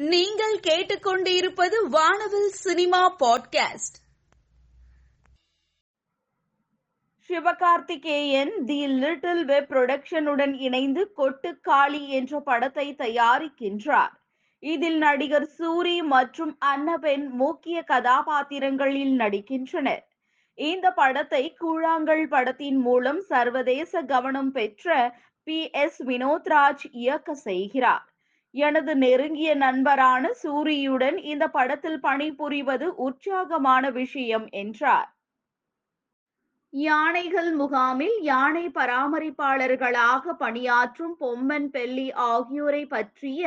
நீங்கள் கேட்டுக்கொண்டிருப்பது Vaanavil cinema podcast. Sivakarthikeyan the little web புரொடக்ஷனுடன் இணைந்து கொட்டுக்காளி என்ற படத்தை தயாரிக்கின்றார். இதில் நடிகர் சூரி மற்றும் அன்னபென் முக்கிய கதாபாத்திரங்களில் நடிக்கின்றனர். இந்த படத்தை கூழாங்கல் படத்தின் மூலம் சர்வதேச கவனம் பெற்ற பி எஸ் வினோத்ராஜ் இயக்க செய்கிறார். எனது நெருங்கிய நண்பரான சூரியுடன் இந்த படத்தில் பணிபுரிவது உற்சாகமான விஷயம் என்றார். யானைகள் முகாமில் யானை பராமரிப்பாளர்களாக பணியாற்றும் பொம்மன் பெல்லி ஆகியோரை பற்றிய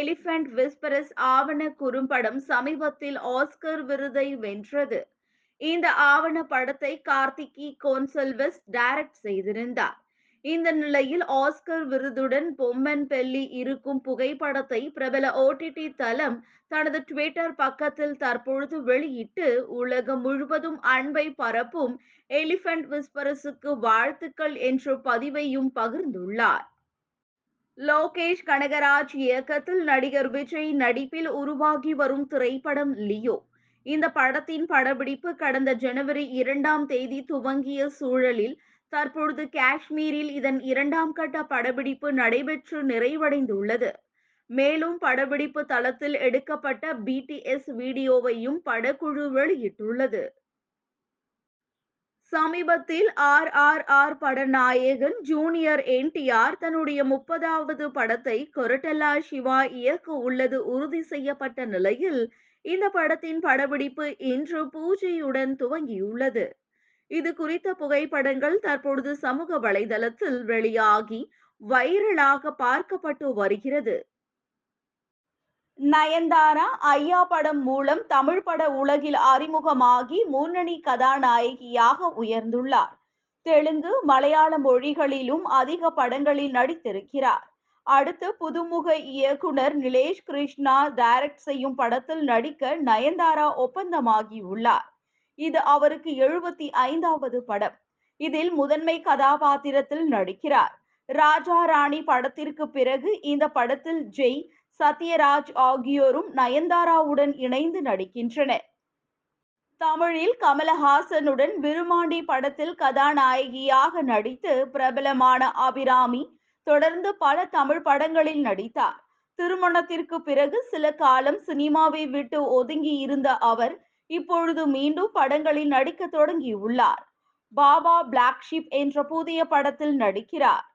எலிபென்ட் விஸ்பரஸ் ஆவண குறும்படம் சமீபத்தில் ஆஸ்கர் விருதை வென்றது. இந்த ஆவண படத்தை கார்த்திகி கோன்சல்வஸ் டைரக்ட் செய்திருந்தார். இந்த நிலையில் ஆஸ்கர் விருதுடன் பொம்மன் பெல்லி இருக்கும் புகைப்படத்தை பிரபல ஓடிடி தளம் தனது ட்விட்டர் பக்கத்தில் தற்பொழுது வெளியிட்டு உலகம் முழுவதும் அன்பை பரப்பும் எலிபென்ட் விஸ்பரஸுக்கு வாழ்த்துக்கள் என்ற பதிவையும் பகிர்ந்துள்ளார். லோகேஷ் கனகராஜ் இயக்கத்தில் நடிகர் விஜய் நடிப்பில் உருவாகி வரும் திரைப்படம் லியோ. இந்த படத்தின் படப்பிடிப்பு கடந்த ஜனவரி இரண்டாம் தேதி துவங்கிய சூழலில் தற்பொழுது காஷ்மீரில் இதன் இரண்டாம் கட்ட படப்பிடிப்பு நடைபெற்று நிறைவடைந்துள்ளது. மேலும் படப்பிடிப்பு தளத்தில் எடுக்கப்பட்ட பிடிஎஸ் வீடியோவையும் படக்குழு வெளியிட்டுள்ளது. சமீபத்தில் ஆர் ஆர் ஆர் பட நாயகன் ஜூனியர் என்டிஆர் தன்னுடைய முப்பதாவது படத்தை கொரட்டலா சிவா இயக்க உள்ளது உறுதி செய்யப்பட்ட நிலையில் இந்த படத்தின் படப்பிடிப்பு இன்று பூஜையுடன் துவங்கியுள்ளது. இது குறித்த புகைப்படங்கள் தற்பொழுது சமூக வலைதளத்தில் வெளியாகி வைரலாக பார்க்கப்பட்டு வருகிறது. நயன்தாரா ஐயா படம் மூலம் தமிழ் பட உலகில் அறிமுகமாகி முன்னணி கதாநாயகியாக உயர்ந்துள்ளார். தெலுங்கு மலையாள மொழிகளிலும் அதிக படங்களில் நடித்திருக்கிறார். அடுத்து புதுமுக இயக்குனர் நிலேஷ் கிருஷ்ணா டைரக்ட் செய்யும் படத்தில் நடிக்க நயன்தாரா ஒப்பந்தமாகியுள்ளார். இது அவருக்கு எழுபத்தி ஐந்தாவது படம். இதில் முதன்மை கதாபாத்திரத்தில் நடிக்கிறார். ராஜா ராணி படத்திற்கு பிறகு இந்த படத்தில் ஜெய் சத்யராஜ் ஆகியோரும் நயன்தாராவுடன் இணைந்து நடிக்கின்றனர். தமிழில் கமலஹாசனுடன் விருமாண்டி படத்தில் கதாநாயகியாக நடித்து பிரபலமான அபிராமி தொடர்ந்து பல தமிழ் படங்களில் நடித்தார். திருமணத்திற்கு பிறகு சில காலம் சினிமாவை விட்டு ஒதுங்கி இருந்த அவர் இப்பொழுது மீண்டும் படங்களில் நடிக்க தொடங்கியுள்ளார். பாபா பிளாக் ஷிப் என்ற புதிய படத்தில் நடிக்கிறார்.